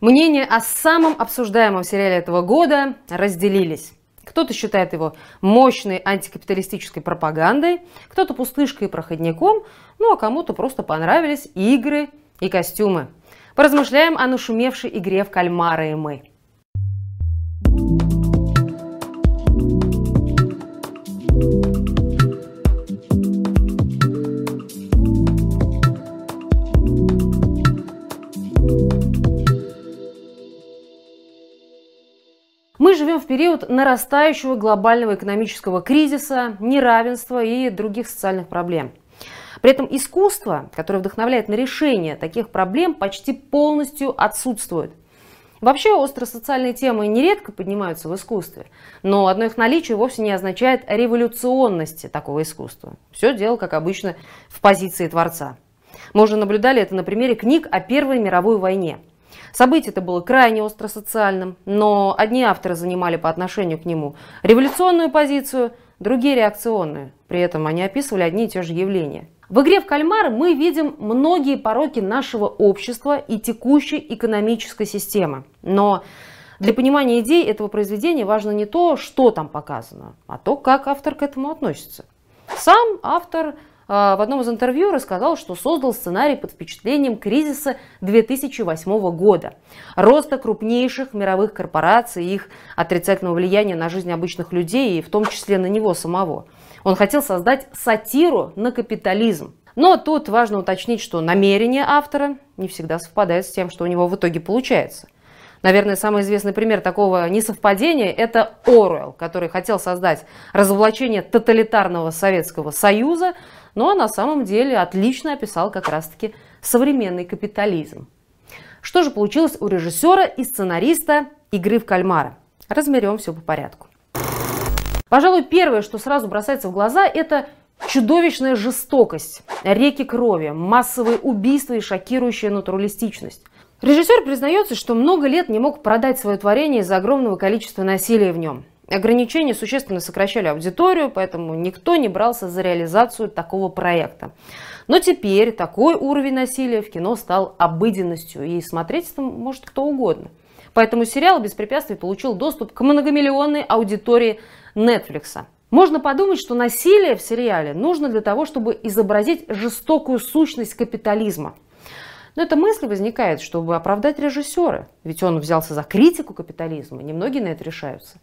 Мнения о самом обсуждаемом сериале этого года разделились. Кто-то считает его мощной антикапиталистической пропагандой, кто-то пустышкой и проходником, ну а кому-то просто понравились игры и костюмы. Поразмышляем о нашумевшей игре в кальмара и мы. Живем в период нарастающего глобального экономического кризиса, неравенства и других социальных проблем. При этом искусство, которое вдохновляет на решение таких проблем, почти полностью отсутствует. Вообще остросоциальные темы нередко поднимаются в искусстве, но одно их наличие вовсе не означает революционности такого искусства. Все дело, как обычно, в позиции творца. Мы уже наблюдали это на примере книг о Первой мировой войне – Событие это было крайне остросоциальным, но одни авторы занимали по отношению к нему революционную позицию, другие реакционную. При этом они описывали одни и те же явления. В игре в кальмар мы видим многие пороки нашего общества и текущей экономической системы. Но для понимания идей этого произведения важно не то, что там показано, а то, как автор к этому относится. Сам автор в одном из интервью рассказал, что создал сценарий под впечатлением кризиса 2008 года, роста крупнейших мировых корпораций и их отрицательного влияния на жизнь обычных людей, и в том числе на него самого. Он хотел создать сатиру на капитализм. Но тут важно уточнить, что намерение автора не всегда совпадает с тем, что у него в итоге получается. Наверное, самый известный пример такого несовпадения – это Оруэлл, который хотел создать разоблачение тоталитарного Советского Союза, но на самом деле отлично описал как раз-таки современный капитализм. Что же получилось у режиссера и сценариста «Игры в кальмара»? Разберем все по порядку. Пожалуй, первое, что сразу бросается в глаза, это чудовищная жестокость, реки крови, массовые убийства и шокирующая натуралистичность. Режиссер признается, что много лет не мог продать свое творение из-за огромного количества насилия в нем. Ограничения существенно сокращали аудиторию, поэтому никто не брался за реализацию такого проекта. Но теперь такой уровень насилия в кино стал обыденностью, и смотреть это может кто угодно. Поэтому сериал без препятствий получил доступ к многомиллионной аудитории Netflix. Можно подумать, что насилие в сериале нужно для того, чтобы изобразить жестокую сущность капитализма. Но эта мысль возникает, чтобы оправдать режиссера, ведь он взялся за критику капитализма, немногие на это решаются.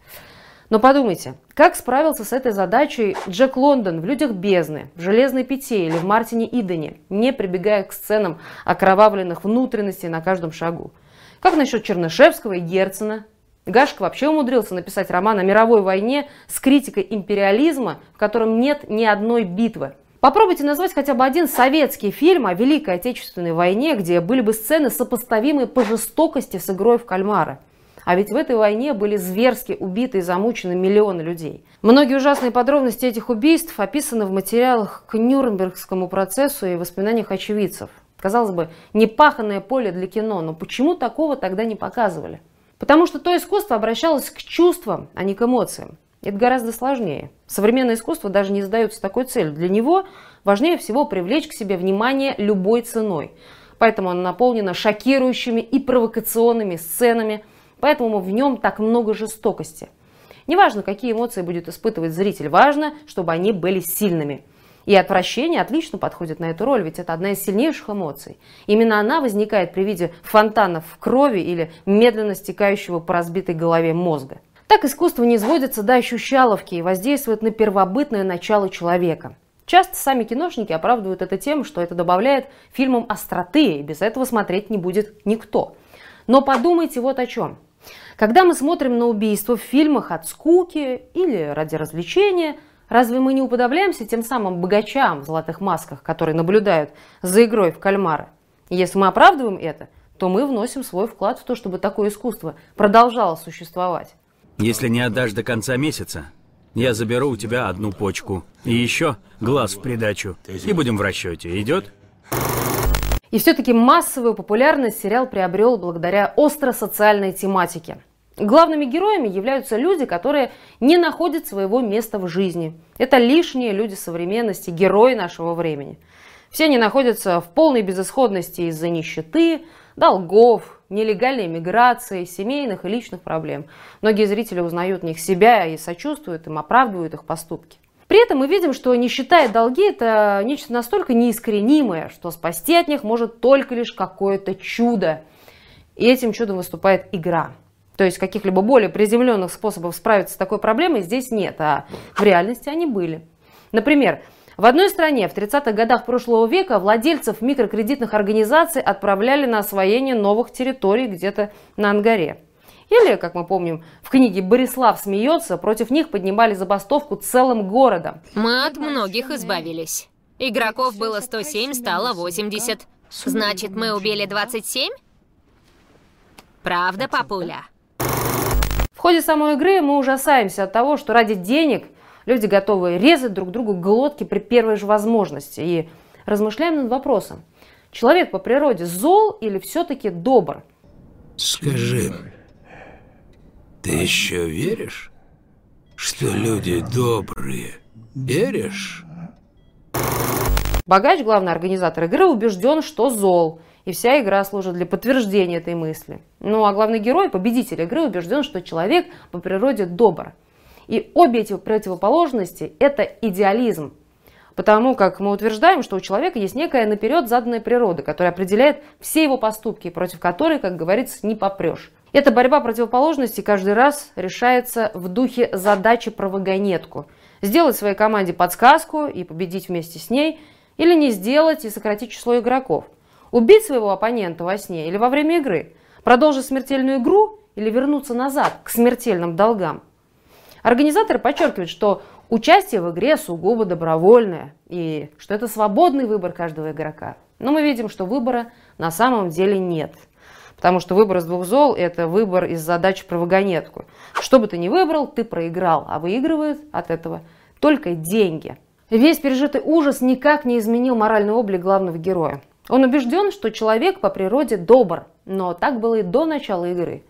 Но подумайте, как справился с этой задачей Джек Лондон в «Людях бездны», в «Железной пяте» или в «Мартине Идене», не прибегая к сценам окровавленных внутренностей на каждом шагу? Как насчет Чернышевского и Герцена? Гашек вообще умудрился написать роман о мировой войне с критикой империализма, в котором нет ни одной битвы. Попробуйте назвать хотя бы один советский фильм о Великой Отечественной войне, где были бы сцены, сопоставимые по жестокости с игрой в кальмара. А ведь в этой войне были зверски убиты и замучены миллионы людей. Многие ужасные подробности этих убийств описаны в материалах к Нюрнбергскому процессу и воспоминаниях очевидцев. Казалось бы, непаханное поле для кино, но почему такого тогда не показывали? Потому что то искусство обращалось к чувствам, а не к эмоциям. Это гораздо сложнее. Современное искусство даже не задается такой целью. Для него важнее всего привлечь к себе внимание любой ценой. Поэтому оно наполнено шокирующими и провокационными сценами, Поэтому в нем так много жестокости. Неважно, какие эмоции будет испытывать зритель, важно, чтобы они были сильными. И отвращение отлично подходит на эту роль, ведь это одна из сильнейших эмоций. Именно она возникает при виде фонтанов крови или медленно стекающего по разбитой голове мозга. Так искусство не сводится до ощущаловки и воздействует на первобытное начало человека. Часто сами киношники оправдывают это тем, что это добавляет фильмам остроты, и без этого смотреть не будет никто. Но подумайте вот о чем. Когда мы смотрим на убийство в фильмах от скуки или ради развлечения, разве мы не уподобляемся тем самым богачам в золотых масках, которые наблюдают за игрой в кальмара? если мы оправдываем это, то мы вносим свой вклад в то, чтобы такое искусство продолжало существовать. Если не отдашь до конца месяца, я заберу у тебя одну почку. И еще глаз в придачу. И будем в расчете. Идет? И все-таки массовую популярность сериал приобрел благодаря остро-социальной тематике. Главными героями являются люди, которые не находят своего места в жизни. Это лишние люди современности, герои нашего времени. Все они находятся в полной безысходности из-за нищеты, долгов, нелегальной миграции, семейных и личных проблем. Многие зрители узнают в них себя и сочувствуют им, оправдывают их поступки. При этом мы видим, что нищета и долги – это нечто настолько неискоренимое, что спасти от них может только лишь какое-то чудо. И этим чудом выступает игра. То есть каких-либо более приземленных способов справиться с такой проблемой здесь нет, а в реальности они были. Например, в одной стране в 30-х годах прошлого века владельцев микрокредитных организаций отправляли на освоение новых территорий где-то на Ангаре. Или, как мы помним, в книге «Борислав смеется» против них поднимали забастовку целым городом. Мы от многих избавились. Игроков было 107, стало 80. Значит, мы убили 27? Правда, папуля? В ходе самой игры мы ужасаемся от того, что ради денег люди готовы резать друг другу глотки при первой же возможности. И размышляем над вопросом. Человек по природе зол или все-таки добр? Скажи, ты еще веришь, что люди добрые? Веришь? Богач, главный организатор игры, убежден, что зол – и вся игра служит для подтверждения этой мысли. Ну а главный герой, победитель игры, убежден, что человек по природе добр. И обе эти противоположности – это идеализм. Потому как мы утверждаем, что у человека есть некая наперед заданная природа, которая определяет все его поступки, против которой, как говорится, не попрешь. Эта борьба противоположностей каждый раз решается в духе задачи про вагонетку. Сделать своей команде подсказку и победить вместе с ней, или не сделать и сократить число игроков – Убить своего оппонента во сне или во время игры? Продолжить смертельную игру или вернуться назад к смертельным долгам? Организаторы подчеркивают, что участие в игре сугубо добровольное и что это свободный выбор каждого игрока. Но мы видим, что выбора на самом деле нет. Потому что выбор из двух зол – это выбор из задачи про вагонетку. Что бы ты ни выбрал, ты проиграл, а выигрывают от этого только деньги. Весь пережитый ужас никак не изменил моральный облик главного героя. Он убежден, что человек по природе добр, но так было и до начала игры.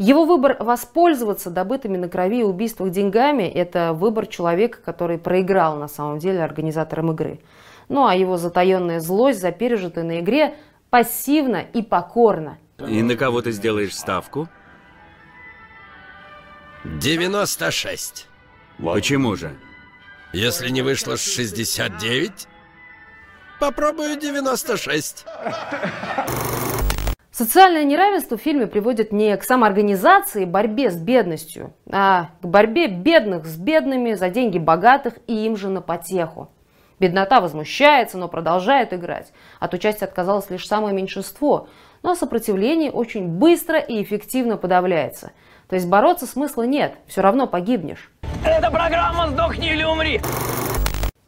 Его выбор воспользоваться добытыми на крови и убийствах деньгами – это выбор человека, который проиграл на самом деле организаторам игры. Ну а его затаенная злость за пережитое на игре пассивна и покорна. И на кого ты сделаешь ставку? 96. Почему же? Если не вышло 69, Попробую 96. Социальное неравенство в фильме приводит не к самоорганизации и борьбе с бедностью, а к борьбе бедных с бедными за деньги богатых и им же на потеху. Беднота возмущается, но продолжает играть. От участия отказалось лишь самое меньшинство, но сопротивление очень быстро и эффективно подавляется. То есть бороться смысла нет, все равно погибнешь. Это программа «Сдохни или умри».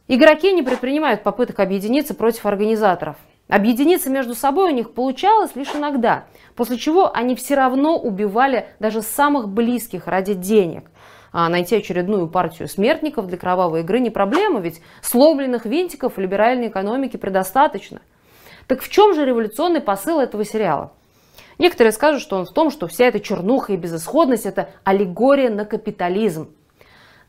Игроки не предпринимают попыток объединиться против организаторов. Объединиться между собой у них получалось лишь иногда, после чего они все равно убивали даже самых близких ради денег. А найти очередную партию смертников для кровавой игры не проблема, ведь сломленных винтиков либеральной экономике предостаточно. Так в чем же революционный посыл этого сериала? Некоторые скажут, что он в том, что вся эта чернуха и безысходность – это аллегория на капитализм.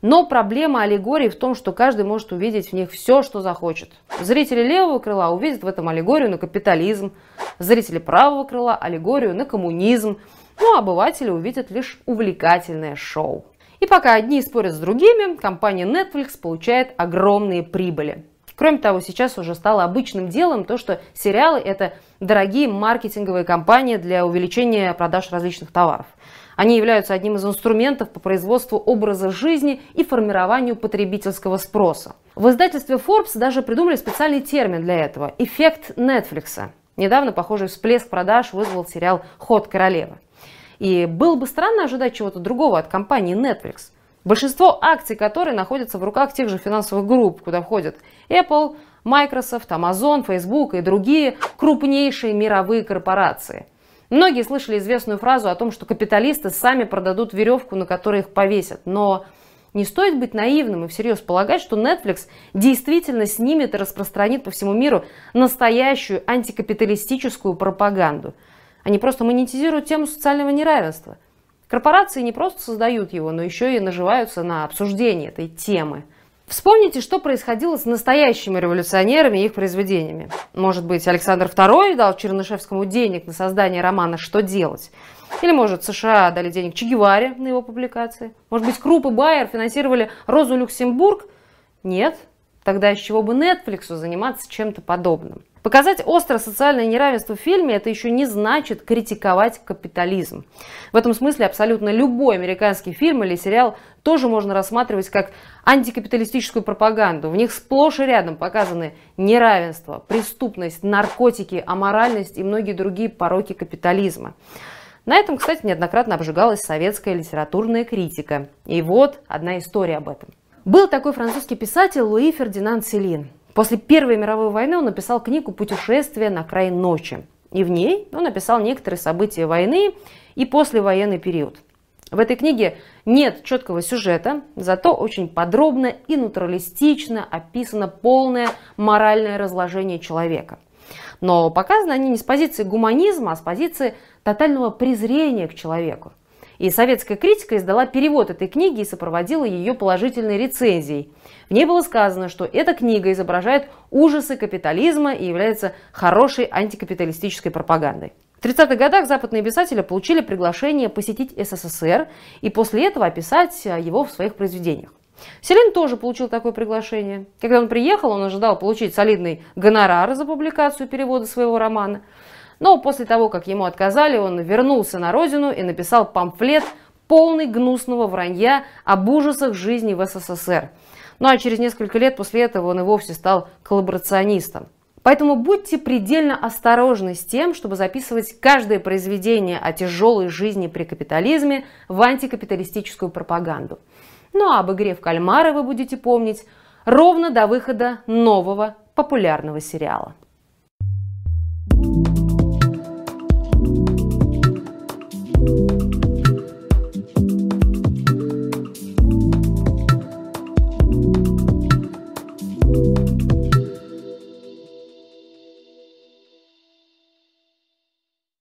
Но проблема аллегории в том, что каждый может увидеть в них все, что захочет. Зрители левого крыла увидят в этом аллегорию на капитализм, зрители правого крыла – аллегорию на коммунизм, ну а обыватели увидят лишь увлекательное шоу. И пока одни спорят с другими, компания Netflix получает огромные прибыли. Кроме того, сейчас уже стало обычным делом то, что сериалы – это дорогие маркетинговые кампании для увеличения продаж различных товаров. Они являются одним из инструментов по производству образа жизни и формированию потребительского спроса. В издательстве Forbes даже придумали специальный термин для этого – эффект Netflix. Недавно похожий всплеск продаж вызвал сериал «Ход королевы». И было бы странно ожидать чего-то другого от компании Netflix, большинство акций которой находятся в руках тех же финансовых групп, куда входят Apple, Microsoft, Amazon, Facebook и другие крупнейшие мировые корпорации – Многие слышали известную фразу о том, что капиталисты сами продадут веревку, на которой их повесят. Но не стоит быть наивным и всерьез полагать, что Netflix действительно снимет и распространит по всему миру настоящую антикапиталистическую пропаганду. Они просто монетизируют тему социального неравенства. Корпорации не просто создают его, но еще и наживаются на обсуждении этой темы. Вспомните, что происходило с настоящими революционерами и их произведениями. Может быть, Александр II дал Чернышевскому денег на создание романа «Что делать?» Или, может, США дали денег Че Геваре на его публикации? Может быть, Круп и Байер финансировали Розу Люксембург? Нет. Тогда из чего бы Netflix заниматься чем-то подобным? Показать острое социальное неравенство в фильме – это еще не значит критиковать капитализм. В этом смысле абсолютно любой американский фильм или сериал тоже можно рассматривать как антикапиталистическую пропаганду. В них сплошь и рядом показаны неравенство, преступность, наркотики, аморальность и многие другие пороки капитализма. На этом, кстати, неоднократно обжигалась советская литературная критика. И вот одна история об этом. Был такой французский писатель Луи Фердинанд Селин. После Первой мировой войны он написал книгу «Путешествие на край ночи». И в ней он описал некоторые события войны и послевоенный период. В этой книге нет четкого сюжета, зато очень подробно и натуралистично описано полное моральное разложение человека. Но показаны они не с позиции гуманизма, а с позиции тотального презрения к человеку. И советская критика издала перевод этой книги и сопроводила ее положительной рецензией. В ней было сказано, что эта книга изображает ужасы капитализма и является хорошей антикапиталистической пропагандой. В 30-х годах западные писатели получили приглашение посетить СССР и после этого описать его в своих произведениях. Селин тоже получил такое приглашение. Когда он приехал, он ожидал получить солидный гонорар за публикацию перевода своего романа. Но после того, как ему отказали, он вернулся на родину и написал памфлет, полный гнусного вранья об ужасах жизни в СССР. Ну а через несколько лет после этого он и вовсе стал коллаборационистом. Поэтому будьте предельно осторожны с тем, чтобы записывать каждое произведение о тяжелой жизни при капитализме в антикапиталистическую пропаганду. Ну а об игре в кальмары вы будете помнить ровно до выхода нового популярного сериала.